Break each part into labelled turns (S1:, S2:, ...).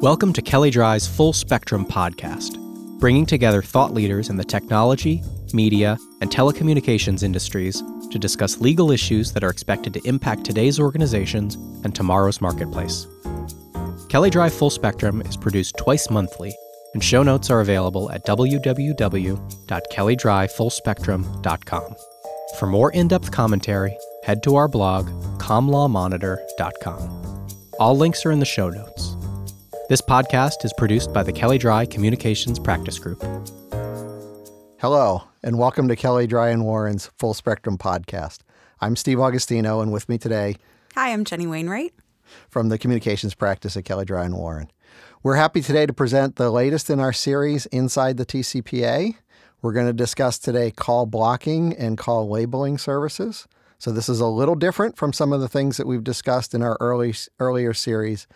S1: Welcome to Kelley Drye's Full Spectrum podcast, bringing together thought leaders in the technology, media, and telecommunications industries to discuss legal issues that are expected to impact today's organizations and tomorrow's marketplace. Kelley Drye Full Spectrum is produced twice monthly, and show notes are available at www.kelleydryefullspectrum.com. For more in depth commentary, head to our blog, comlawmonitor.com. All links are in the show notes. This podcast is produced by the Kelley Drye Communications Practice Group.
S2: Hello, and welcome to Kelley Drye and Warren's Full Spectrum podcast. I'm Steve Augustino, and with me today,
S3: Hi, I'm Jenny Wainwright.
S2: from the communications practice at Kelley Drye and Warren. We're happy today to present the latest in our series, Inside the TCPA. We're going to discuss today call blocking and call labeling services. So this is a little different from some of the things that we've discussed in our early earlier series.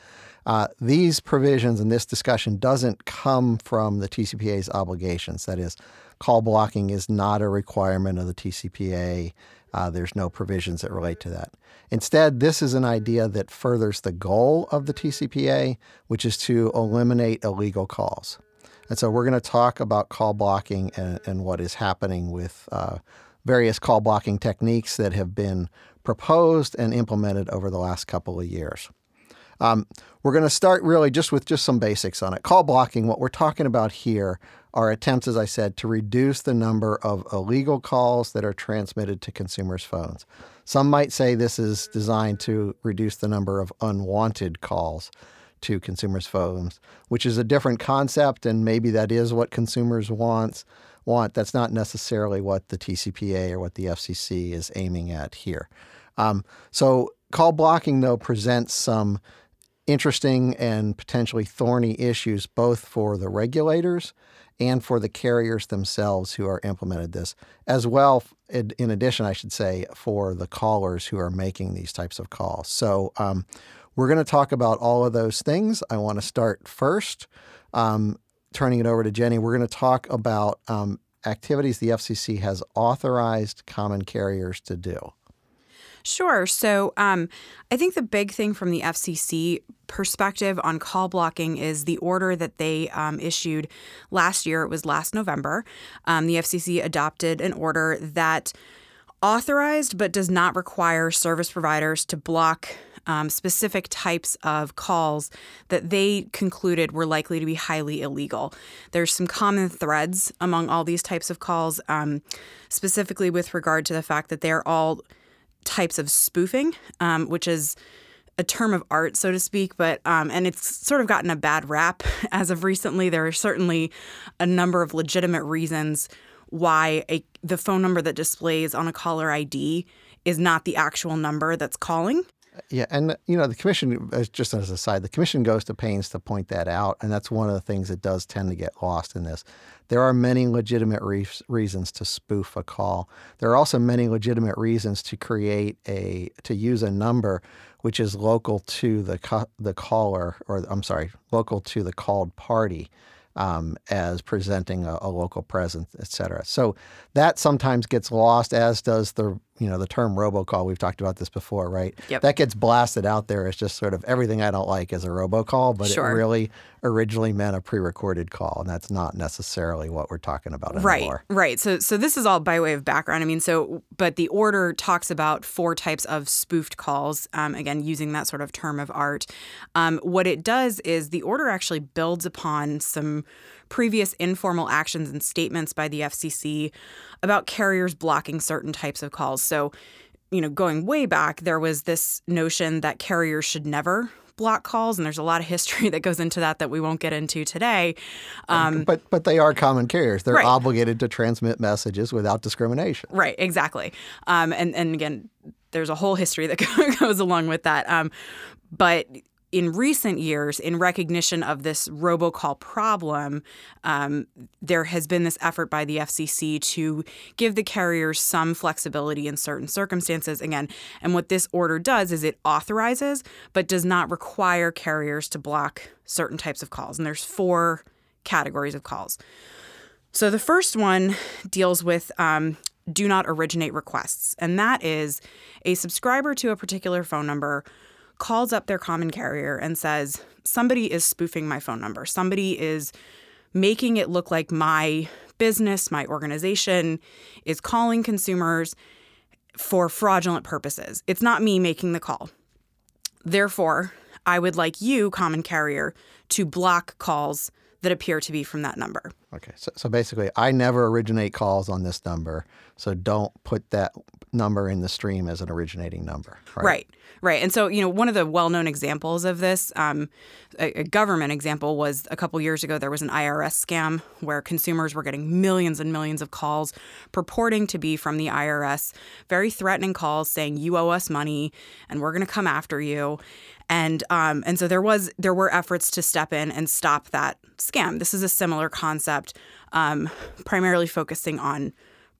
S2: Uh, these provisions and this discussion doesn't come from the TCPA's obligations. That is, call blocking is not a requirement of the TCPA. Uh, there's no provisions that relate to that. Instead, this is an idea that furthers the goal of the TCPA, which is to eliminate illegal calls. And so we're going to talk about call blocking and, and what is happening with uh, various call blocking techniques that have been proposed and implemented over the last couple of years. Um, we're going to start really just with just some basics on it. Call blocking, what we're talking about here are attempts, as I said, to reduce the number of illegal calls that are transmitted to consumers' phones. Some might say this is designed to reduce the number of unwanted calls to consumers' phones, which is a different concept, and maybe that is what consumers wants want. That's not necessarily what the TCPA or what the FCC is aiming at here. Um, so, call blocking, though, presents some interesting and potentially thorny issues both for the regulators and for the carriers themselves who are implemented this, as well, in addition, I should say, for the callers who are making these types of calls. So, um, we're going to talk about all of those things. I want to start first, um, turning it over to Jenny. We're going to talk about um, activities the FCC has authorized common carriers to do.
S3: Sure. So um, I think the big thing from the FCC perspective on call blocking is the order that they um, issued last year. It was last November. Um, the FCC adopted an order that authorized but does not require service providers to block um, specific types of calls that they concluded were likely to be highly illegal. There's some common threads among all these types of calls, um, specifically with regard to the fact that they're all types of spoofing, um, which is a term of art, so to speak, but um, and it's sort of gotten a bad rap as of recently. There are certainly a number of legitimate reasons why a, the phone number that displays on a caller ID is not the actual number that's calling.
S2: Yeah, and you know the commission, just as a side, the commission goes to pains to point that out, and that's one of the things that does tend to get lost in this. There are many legitimate re- reasons to spoof a call. There are also many legitimate reasons to create a to use a number which is local to the co- the caller, or I'm sorry, local to the called party. Um, as presenting a, a, local presence, et cetera. So that sometimes gets lost, as does the you know the term robocall. We've talked about this before, right?
S3: Yep.
S2: That gets blasted out there as just sort of everything I don't like is a robocall, but
S3: sure.
S2: it really originally meant a pre-recorded call, and that's not necessarily what we're talking about
S3: anymore. Right, right. So, so this is all by way of background. I mean, so but the order talks about four types of spoofed calls. Um, again, using that sort of term of art. Um, what it does is the order actually builds upon some previous informal actions and statements by the FCC about carriers blocking certain types of calls. So, you know, going way back, there was this notion that carriers should never block calls, and there's a lot of history that goes into that that we won't get into today.
S2: Um, but but they are common carriers; they're right. obligated to transmit messages without discrimination.
S3: Right, exactly. Um, and and again, there's a whole history that goes along with that. Um, but in recent years, in recognition of this robocall problem, um, there has been this effort by the FCC to give the carriers some flexibility in certain circumstances. Again, and what this order does is it authorizes but does not require carriers to block certain types of calls. And there's four categories of calls. So the first one deals with um, do not originate requests, and that is a subscriber to a particular phone number calls up their common carrier and says, somebody is spoofing my phone number. Somebody is making it look like my business, my organization is calling consumers for fraudulent purposes. It's not me making the call. Therefore, I would like you, common carrier, to block calls that appear to be from that number.
S2: Okay. So, so basically, I never originate calls on this number. So don't put that number in the stream as an originating number.
S3: Right. Right. right. And so, you know, one of the well known examples of this, um, a, a, government example, was a couple years ago, there was an IRS scam where consumers were getting millions and millions of calls purporting to be from the IRS, very threatening calls saying, you owe us money and we're going to come after you and um, and so there was there were efforts to step in and stop that scam. This is a similar concept, um, primarily focusing on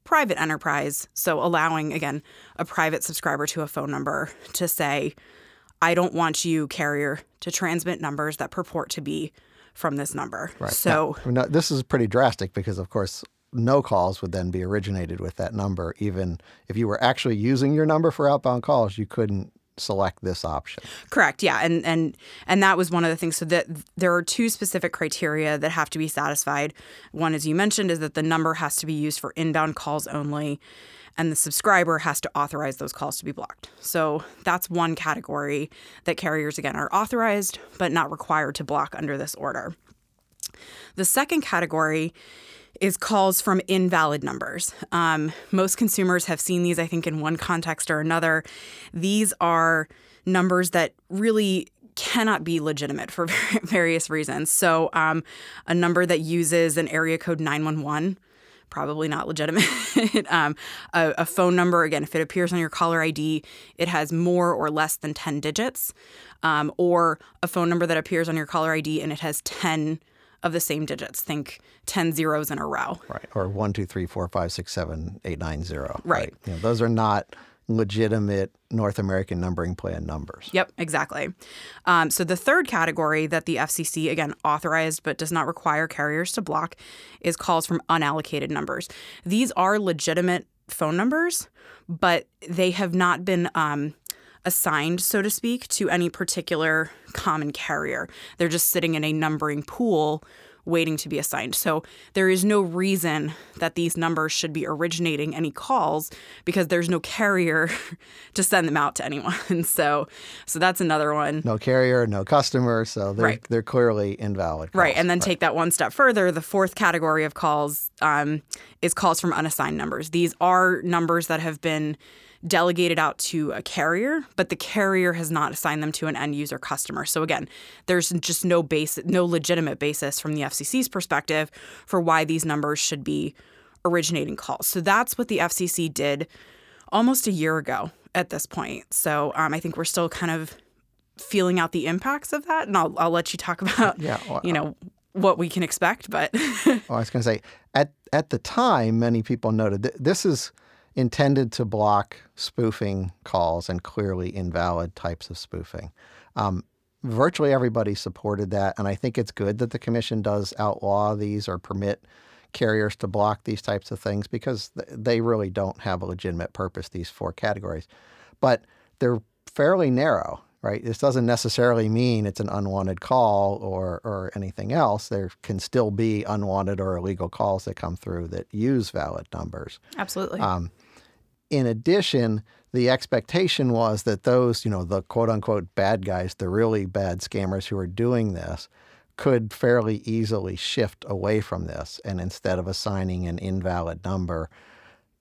S3: private enterprise. So allowing again a private subscriber to a phone number to say, "I don't want you carrier to transmit numbers that purport to be from this number."
S2: Right.
S3: So
S2: now, this is pretty drastic because, of course, no calls would then be originated with that number. Even if you were actually using your number for outbound calls, you couldn't select this option.
S3: Correct. Yeah, and and and that was one of the things. So that there are two specific criteria that have to be satisfied. One, as you mentioned, is that the number has to be used for inbound calls only, and the subscriber has to authorize those calls to be blocked. So that's one category that carriers again are authorized but not required to block under this order. The second category is calls from invalid numbers. Um, most consumers have seen these, I think, in one context or another. These are numbers that really cannot be legitimate for various reasons. So, um, a number that uses an area code 911 probably not legitimate. um, a, a, phone number, again, if it appears on your caller ID, it has more or less than 10 digits, um, or a phone number that appears on your caller ID and it has 10 of the same digits. Think 10 zeros in a row.
S2: Right. Or 1, 2, 3, 4, 5, 6, 7, 8, 9, 0.
S3: Right. right.
S2: You know, those are not legitimate North American numbering plan numbers.
S3: Yep, exactly. Um, so the third category that the FCC, again, authorized but does not require carriers to block is calls from unallocated numbers. These are legitimate phone numbers, but they have not been. Um, assigned, so to speak, to any particular common carrier. They're just sitting in a numbering pool waiting to be assigned. So there is no reason that these numbers should be originating any calls because there's no carrier to send them out to anyone. So so that's another one.
S2: No carrier, no customer, so they're
S3: right.
S2: they're clearly invalid.
S3: Calls. Right, and then right. take that one step further. The fourth category of calls um, is calls from unassigned numbers. These are numbers that have been delegated out to a carrier, but the carrier has not assigned them to an end user customer. So again, there's just no base, no legitimate basis from the FCC's perspective for why these numbers should be originating calls. So that's what the FCC did almost a year ago at this point. So um, I think we're still kind of feeling out the impacts of that, and I'll I'll let you talk about yeah, well, you know what we can expect. But
S2: well, I was going to say at at the time, many people noted that this is intended to block spoofing calls and clearly invalid types of spoofing. Um, virtually everybody supported that, and I think it's good that the commission does outlaw these or permit carriers to block these types of things because they really don't have a legitimate purpose, these four categories. But they're fairly narrow, right? This doesn't necessarily mean it's an unwanted call or, or anything else. There can still be unwanted or illegal calls that come through that use valid numbers.
S3: Absolutely. Um,
S2: in addition, the expectation was that those, you know, the quote unquote bad guys, the really bad scammers who are doing this, could fairly easily shift away from this and instead of assigning an invalid number,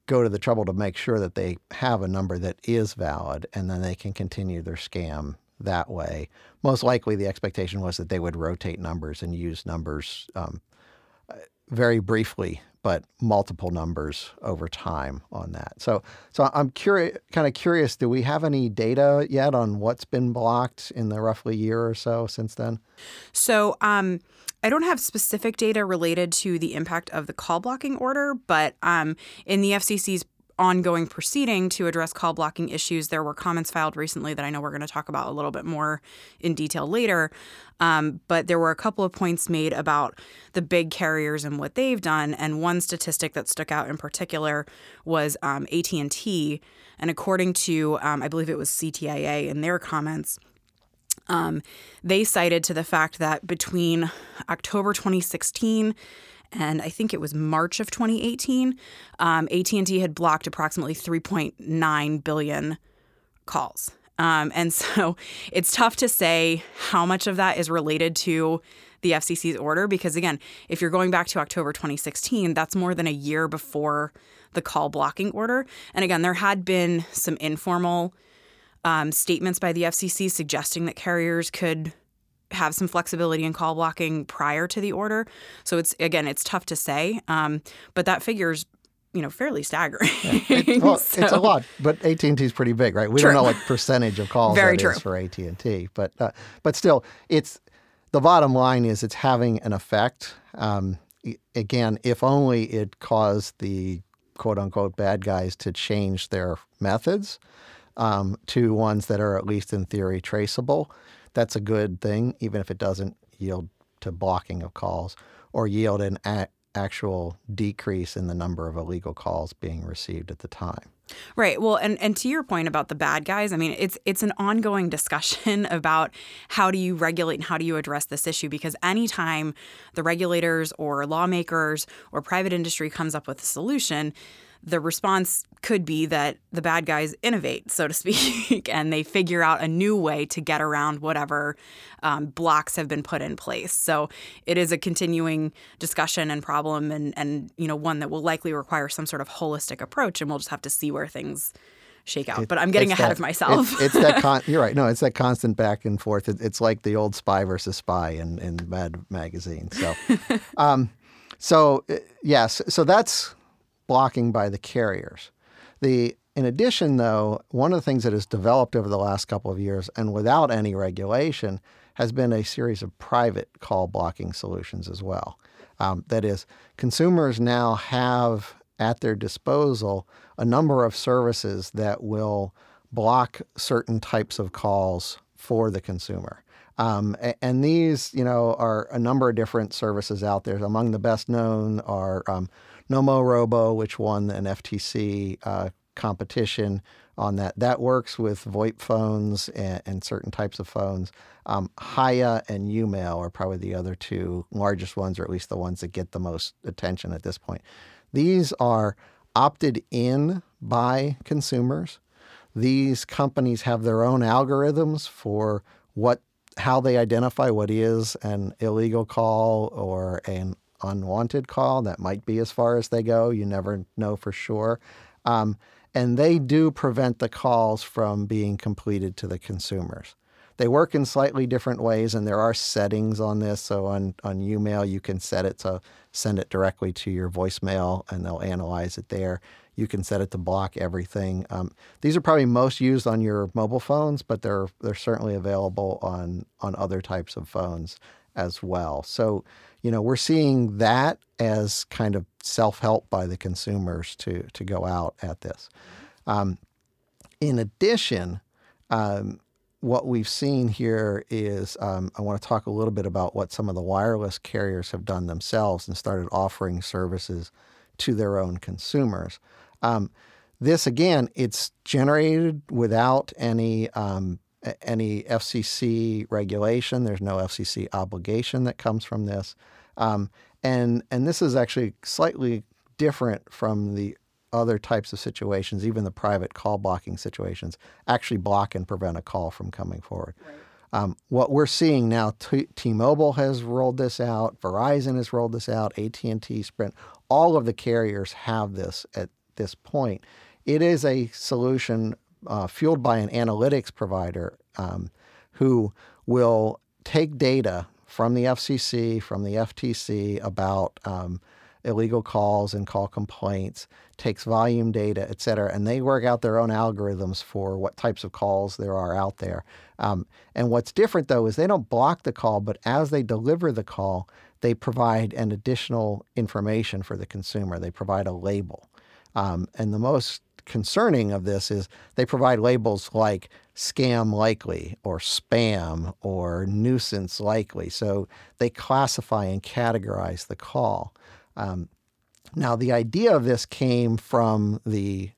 S2: go to the trouble to make sure that they have a number that is valid and then they can continue their scam that way. Most likely, the expectation was that they would rotate numbers and use numbers um, very briefly but multiple numbers over time on that. So, so I'm curious, kind of curious. Do we have any data yet on what's been blocked in the roughly year or so since then?
S3: So, um, I don't have specific data related to the impact of the call blocking order, but um, in the FCC's ongoing proceeding to address call blocking issues. There were comments filed recently that I know we're going to talk about a little bit more in detail later. Um, but there were a couple of points made about the big carriers and what they've done. And one statistic that stuck out in particular was um, AT&T. And according to, um, I believe it was CTIA in their comments, Um, they cited to the fact that between October 2016 and I think it was March of 2018, um, AT&T had blocked approximately 3.9 billion calls. Um, and so it's tough to say how much of that is related to the FCC's order because, again, if you're going back to October 2016, that's more than a year before the call blocking order. And again, there had been some informal um, statements by the FCC suggesting that carriers could have some flexibility in call blocking prior to the order. So it's again, it's tough to say, um, but that figure's you know fairly staggering. Yeah.
S2: It, well, so, it's a lot, but AT and T is pretty big, right? We true. don't know what percentage of calls Very that true. is for AT and T, but uh, but still, it's the bottom line is it's having an effect. Um, again, if only it caused the quote unquote bad guys to change their methods um, to ones that are at least in theory traceable. That's a good thing, even if it doesn't yield to blocking of calls or yield an a- actual decrease in the number of illegal calls being received at the time.
S3: Right. Well, and and to your point about the bad guys, I mean, it's it's an ongoing discussion about how do you regulate and how do you address this issue because anytime the regulators or lawmakers or private industry comes up with a solution, the response could be that the bad guys innovate, so to speak, and they figure out a new way to get around whatever um, blocks have been put in place. So it is a continuing discussion and problem, and and you know one that will likely require some sort of holistic approach, and we'll just have to see where things shake out. It, but I'm getting ahead
S2: that,
S3: of myself.
S2: It's, it's that con- you're right. No, it's that constant back and forth. It, it's like the old spy versus spy in in Mad magazine. So, um, so uh, yes, so that's blocking by the carriers. The in addition, though, one of the things that has developed over the last couple of years and without any regulation has been a series of private call blocking solutions as well. Um, that is, consumers now have at their disposal a number of services that will block certain types of calls for the consumer. Um, and these, you know, are a number of different services out there. Among the best known are um, Nomorobo, which won an FTC uh, competition on that. That works with VoIP phones and, and certain types of phones. Um, Hiya and YouMail are probably the other two largest ones, or at least the ones that get the most attention at this point. These are opted in by consumers. These companies have their own algorithms for what how they identify what is an illegal call or an unwanted call. That might be as far as they go. You never know for sure. Um, and they do prevent the calls from being completed to the consumers. They work in slightly different ways, and there are settings on this. So on, on YouMail, you can set it to send it directly to your voicemail, and they'll analyze it there. You can set it to block everything. Um, these are probably most used on your mobile phones, but they're they're certainly available on on other types of phones as well. So you know, we're seeing that as kind of self-help by the consumers to to go out at this. Um, in addition, um, what we've seen here is um, I want to talk a little bit about what some of the wireless carriers have done themselves and started offering services to their own consumers. Um, this again, it's generated without any um, any FCC regulation. There's no FCC obligation that comes from this. Um, and, and this is actually slightly different from the other types of situations, even the private call blocking situations, actually block and prevent a call from coming forward. Right. Um, what we're seeing now, T- mobile has rolled this out, Verizon has rolled this out, AT&T, Sprint, all of the carriers have this at this point. It is a solution uh, fueled by an analytics provider um, who will take data from the FCC, from the FTC about um, illegal calls and call complaints, takes volume data, et cetera, and they work out their own algorithms for what types of calls there are out there. Um, and what's different though is they don't block the call, but as they deliver the call, they provide an additional information for the consumer. They provide a label. Um, and the most concerning of this is they provide labels like scam likely or spam or nuisance likely. So they classify and categorize the call. Um, now, the idea of this came from the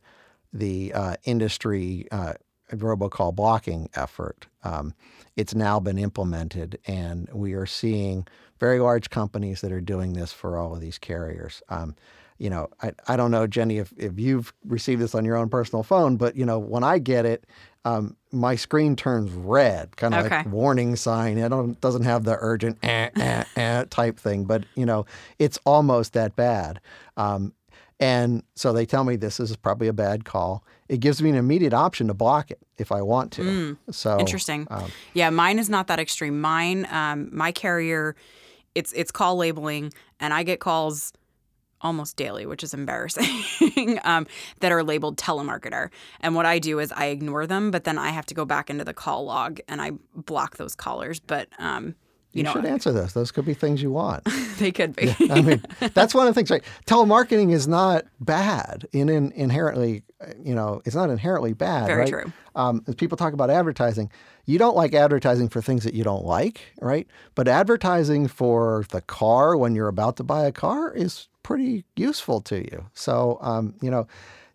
S2: the uh, industry uh, robocall blocking effort Um, it's now been implemented, and we are seeing very large companies that are doing this for all of these carriers. Um, you know, I, I don't know, Jenny, if, if you've received this on your own personal phone, but, you know, when I get it, um, my screen turns red, kind of
S3: Okay.
S2: like warning sign. It don't, doesn't have the urgent eh, eh, eh, type thing, but, you know, it's almost that bad. Um, and so they tell me this is probably a bad call. It gives me an immediate option to block it if I want to. so
S3: Interesting.
S2: um,
S3: yeah, mine is not that extreme. Mine, um, my carrier, it's it's call labeling, and I get calls almost daily, which is embarrassing, um, that are labeled telemarketer. And what I do is I ignore them, but then I have to go back into the call log and I block those callers. But um, you,
S2: you
S3: know,
S2: should answer those. Those could be things you want.
S3: they could be.
S2: I mean, that's one of the things. Right? Telemarketing is not bad in, in inherently. You know, it's not inherently bad.
S3: Very
S2: right?
S3: true.
S2: Um, as people talk about advertising, you don't like advertising for things that you don't like, right? But advertising for the car when you're about to buy a car is pretty useful to you. So, um, you know.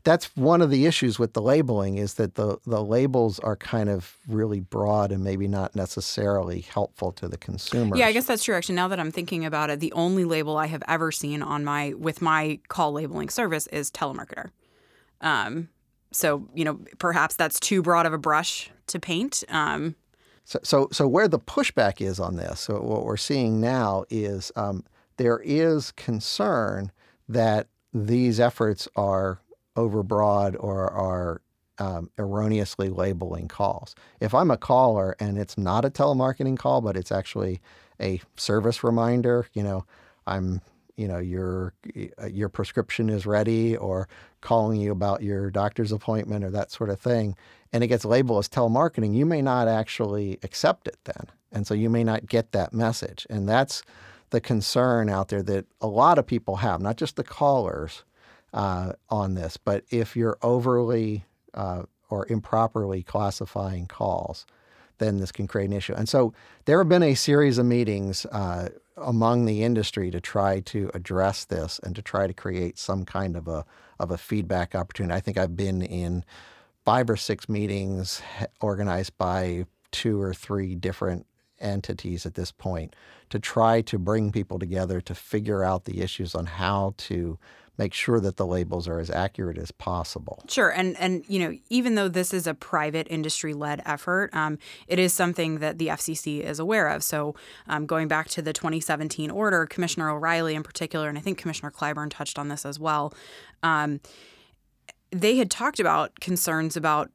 S2: That's one of the issues with the labeling is that the, the labels are kind of really broad and maybe not necessarily helpful to the consumer.
S3: Yeah, I guess that's true. Actually, now that I'm thinking about it, the only label I have ever seen on my with my call labeling service is telemarketer. Um, so you know, perhaps that's too broad of a brush to paint. Um,
S2: So, so, so where the pushback is on this, so what we're seeing now is um, there is concern that these efforts are overbroad or are um, erroneously labeling calls. If I'm a caller and it's not a telemarketing call, but it's actually a service reminder, you know, I'm, you know, your your prescription is ready, or calling you about your doctor's appointment or that sort of thing, and it gets labeled as telemarketing, you may not actually accept it then, and so you may not get that message, and that's the concern out there that a lot of people have, not just the callers uh, on this, but if you're overly uh, or improperly classifying calls, then this can create an issue. And so there have been a series of meetings uh, among the industry to try to address this and to try to create some kind of a of a feedback opportunity. I think I've been in five or six meetings organized by two or three different entities at this point to try to bring people together to figure out the issues on how to make sure that the labels are as accurate as possible.
S3: Sure, and and you know, even though this is a private industry led effort, um, it is something that the FCC is aware of. So, um, going back to the 2017 order, Commissioner O'Rielly in particular, and I think Commissioner Clyburn touched on this as well. Um, they had talked about concerns about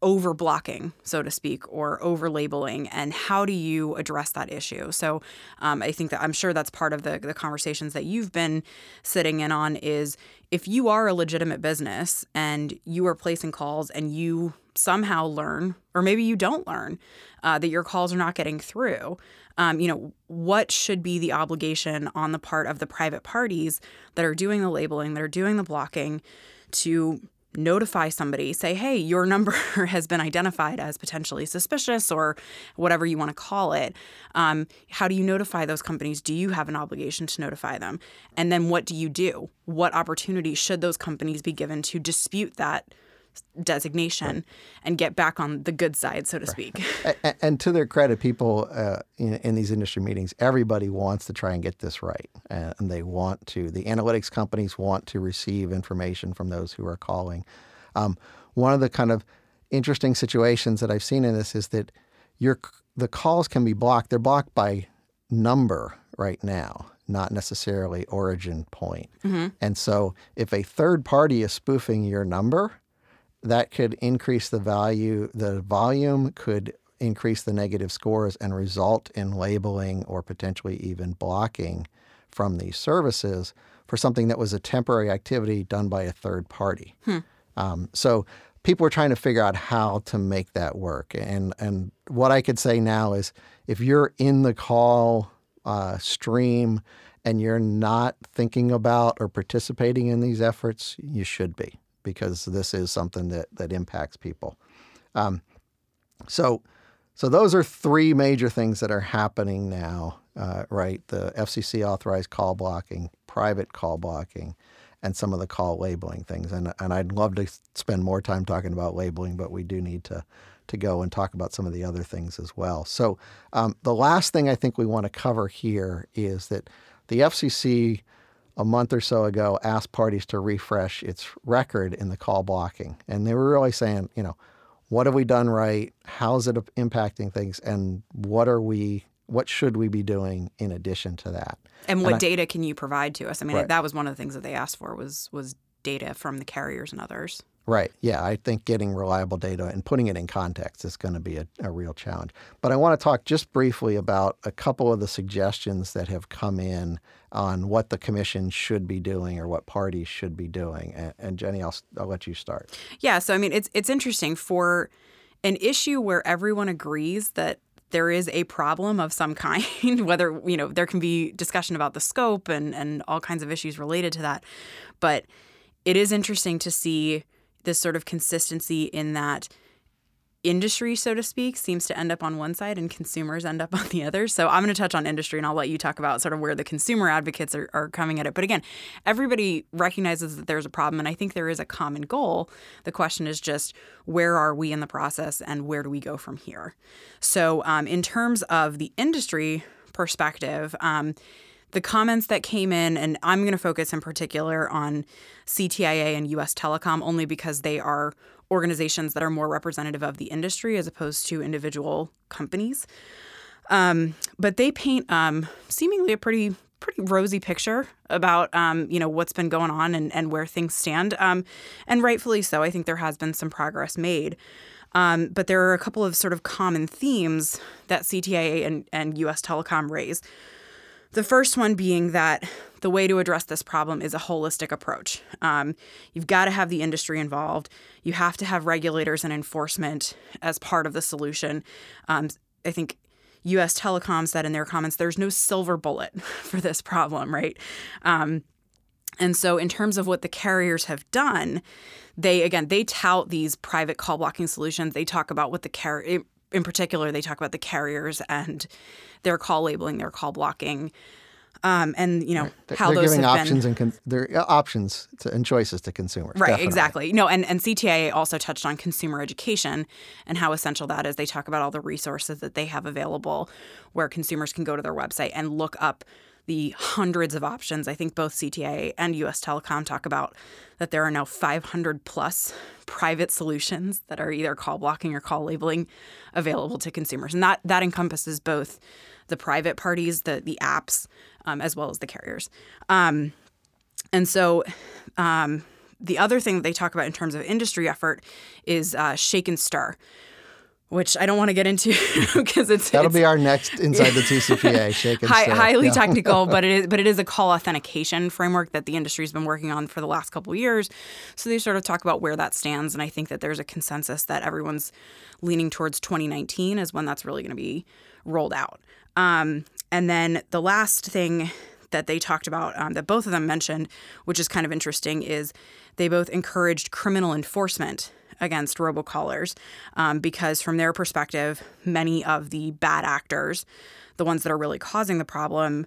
S3: over blocking, so to speak, or over labeling, and how do you address that issue? So, um, I think that I'm sure that's part of the the conversations that you've been sitting in on is if you are a legitimate business and you are placing calls and you somehow learn, or maybe you don't learn, uh, that your calls are not getting through. Um, you know, what should be the obligation on the part of the private parties that are doing the labeling, that are doing the blocking, to notify somebody, say, hey, your number has been identified as potentially suspicious or whatever you want to call it. Um, how do you notify those companies? Do you have an obligation to notify them? And then what do you do? What opportunity should those companies be given to dispute that designation and get back on the good side, so to speak?
S2: and, and to their credit, people uh, in, in these industry meetings, everybody wants to try and get this right, and, they want to. The analytics companies want to receive information from those who are calling. Um, one of the kind of interesting situations that I've seen in this is that your the calls can be blocked. They're blocked by number right now, not necessarily origin point. And so, if a third party is spoofing your number, that could increase the value, the volume could increase the negative scores and result in labeling or potentially even blocking from these services for something that was a temporary activity done by a third party. Um, so people are trying to figure out how to make that work. And, and what I could say now is if you're in the call uh, stream and you're not thinking about or participating in these efforts, you should be because this is something that, that impacts people. Um, so, so those are three major things that are happening now, uh, right? The FCC authorized call blocking, private call blocking, and some of the call labeling things. And and I'd love to spend more time talking about labeling, but we do need to to go and talk about some of the other things as well. So, um, the last thing I think we want to cover here is that the FCC a month or so ago asked parties to refresh its record in the call blocking. And they were really saying, you know, what have we done right? How's it impacting things? And what are we what should we be doing in addition to that?
S3: And what and I, data can you provide to us? I mean, right. that was one of the things that they asked for was was data from the carriers and others.
S2: Right. Yeah, I think getting reliable data and putting it in context is going to be a, a, real challenge. But I want to talk just briefly about a couple of the suggestions that have come in on what the commission should be doing or what parties should be doing. And, and Jenny, I'll, I'll let you start.
S3: Yeah. So I mean, it's it's interesting for an issue where everyone agrees that there is a problem of some kind, whether, you know, there can be discussion about the scope and, and all kinds of issues related to that. But it is interesting to see this sort of consistency in that industry, so to speak, seems to end up on one side and consumers end up on the other. So I'm going to touch on industry and I'll let you talk about sort of where the consumer advocates are, are coming at it. But again, everybody recognizes that there's a problem and I think there is a common goal. The question is just where are we in the process and where do we go from here? So, um, in terms of the industry perspective, um, the comments that came in, and I'm going to focus in particular on CTIA and US Telecom only because they are organizations that are more representative of the industry as opposed to individual companies. Um, but they paint um, seemingly a pretty pretty rosy picture about um, you know what's been going on and, and where things stand, um, and rightfully so. I think there has been some progress made. Um, but there are a couple of sort of common themes that CTIA and, and US Telecom raise. The first one being that the way to address this problem is a holistic approach. Um, you've got to have the industry involved. You have to have regulators and enforcement as part of the solution. Um, I think US Telecom said in their comments there's no silver bullet for this problem, right? Um, and so, in terms of what the carriers have done, they again they tout these private call blocking solutions. They talk about what the carrier in particular, they talk about the carriers and their call labeling, their call blocking, um, and you know
S2: right.
S3: how
S2: they're
S3: those
S2: giving
S3: have
S2: options
S3: been...
S2: and con- they're uh, options to, and choices to consumers.
S3: Right,
S2: definitely.
S3: exactly. No, and and CTIA also touched on consumer education and how essential that is. They talk about all the resources that they have available, where consumers can go to their website and look up the hundreds of options. I think both CTA and US Telecom talk about that there are now 500 plus private solutions that are either call blocking or call labeling available to consumers. And that, that encompasses both the private parties, the, the apps, um, as well as the carriers. Um, and so, um, the other thing that they talk about in terms of industry effort is uh, shake and stir, which I don't want to get into because it's
S2: that'll
S3: it's,
S2: be our next inside the TCPA shake and
S3: high, highly yeah. technical, but it is but it is a call authentication framework that the industry's been working on for the last couple years. So they sort of talk about where that stands, and I think that there's a consensus that everyone's leaning towards 2019 as when that's really going to be rolled out. Um, and then the last thing that they talked about um, that both of them mentioned, which is kind of interesting, is they both encouraged criminal enforcement against robocallers um, because, from their perspective, many of the bad actors, the ones that are really causing the problem,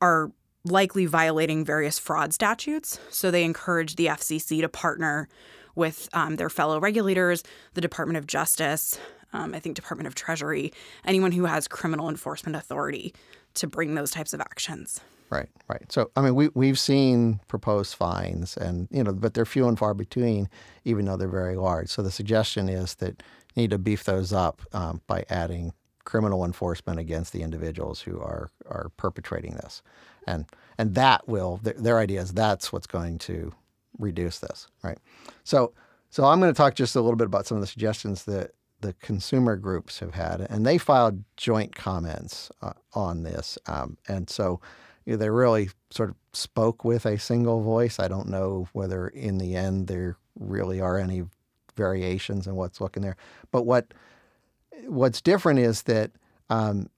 S3: are likely violating various fraud statutes. So they encourage the FCC to partner with um, their fellow regulators, the Department of Justice, um, I think Department of Treasury, anyone who has criminal enforcement authority to bring those types of actions.
S2: Right, right. So, I mean, we we've seen proposed fines, and you know, but they're few and far between, even though they're very large. So the suggestion is that you need to beef those up um, by adding criminal enforcement against the individuals who are are perpetrating this, and and that will their, their idea is that's what's going to reduce this, right? So, so I'm going to talk just a little bit about some of the suggestions that the consumer groups have had, and they filed joint comments uh, on this, um, and so you know, they really sort of spoke with a single voice. I don't know whether in the end there really are any variations in what's looking there. But what what's different is that um,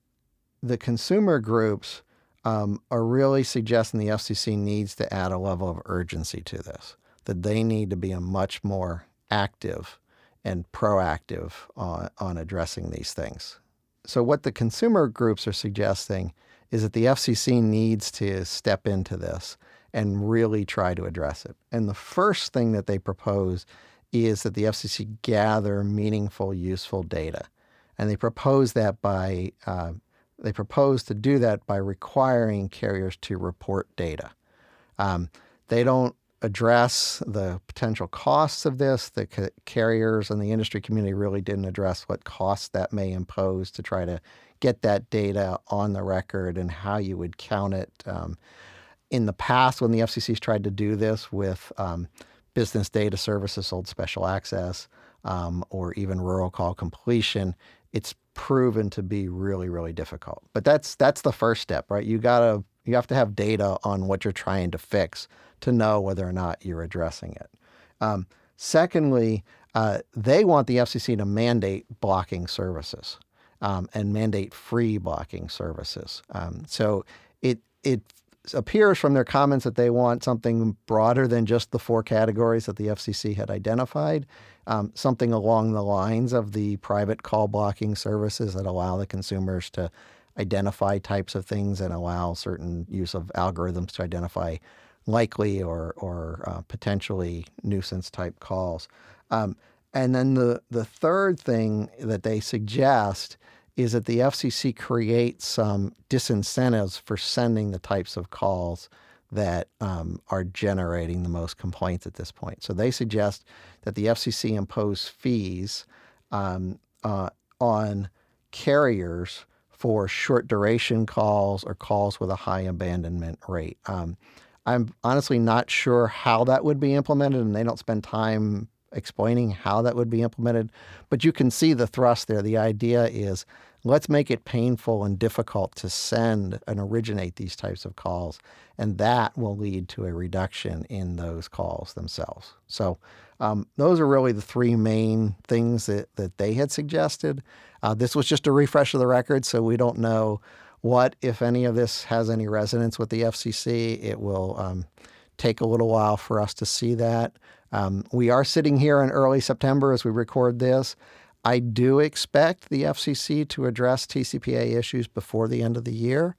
S2: the consumer groups um, are really suggesting the FCC needs to add a level of urgency to this. That they need to be a much more active and proactive on, on addressing these things. So what the consumer groups are suggesting is that the FCC needs to step into this and really try to address it. And the first thing that they propose is that the FCC gather meaningful, useful data. And they propose that by uh, they propose to do that by requiring carriers to report data. Um, they don't address the potential costs of this. The ca- carriers and the industry community really didn't address what costs that may impose to try to get that data on the record and how you would count it. Um, in the past, when the FCC's tried to do this with um, business data services sold special access um, or even rural call completion, it's proven to be really, really difficult. But that's that's the first step, right? You gotta you have to have data on what you're trying to fix to know whether or not you're addressing it. Um, secondly, uh, they want the FCC to mandate blocking services um, and mandate free blocking services. Um, so it it appears from their comments that they want something broader than just the four categories that the FCC had identified, um, something along the lines of the private call blocking services that allow the consumers to identify types of things and allow certain use of algorithms to identify likely or, or uh, potentially nuisance type calls. Um, and then the, the third thing that they suggest is that the FCC creates some disincentives for sending the types of calls that um, are generating the most complaints at this point. So they suggest that the FCC impose fees um, uh, on carriers for short duration calls or calls with a high abandonment rate. Um, I'm honestly not sure how that would be implemented, and they don't spend time explaining how that would be implemented. But you can see the thrust there. The idea is let's make it painful and difficult to send and originate these types of calls. And that will lead to a reduction in those calls themselves. So, um, those are really the three main things that, that they had suggested. Uh, this was just a refresh of the record, so we don't know what, if any, of this has any resonance with the FCC. It will um, take a little while for us to see that. Um, we are sitting here in early September as we record this. I do expect the FCC to address TCPA issues before the end of the year.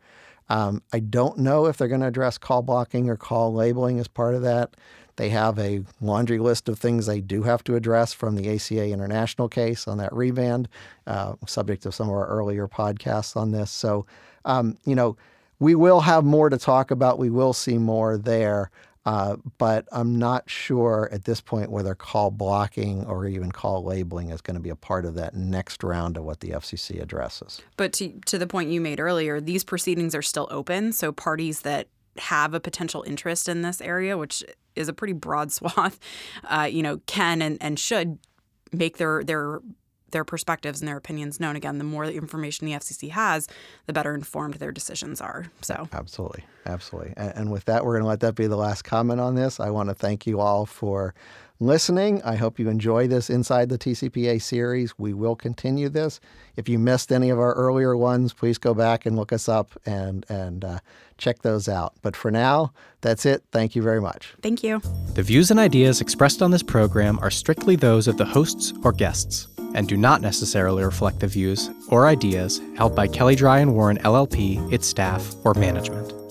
S2: Um, I don't know if they're going to address call blocking or call labeling as part of that. They have a laundry list of things they do have to address from the ACA International case on that remand, uh, subject of some of our earlier podcasts on this. So, um, you know, we will have more to talk about. We will see more there. Uh, but I'm not sure at this point whether call blocking or even call labeling is going to be a part of that next round of what the FCC addresses.
S3: But to, to the point you made earlier, these proceedings are still open. So parties that have a potential interest in this area, which is a pretty broad swath, uh, you know, can and, and should make their their their perspectives and their opinions known. Again, the more information the FCC has, the better informed their decisions are. So,
S2: absolutely, absolutely. And, and with that, we're going to let that be the last comment on this. I want to thank you all for listening. I hope you enjoy this Inside the TCPA series. We will continue this. If you missed any of our earlier ones, please go back and look us up and and uh, check those out. But for now, that's it. Thank you very much.
S3: Thank you.
S1: The views and ideas expressed on this program are strictly those of the hosts or guests and do not necessarily reflect the views or ideas held by Kelley Drye and Warren LLP, its staff, or management.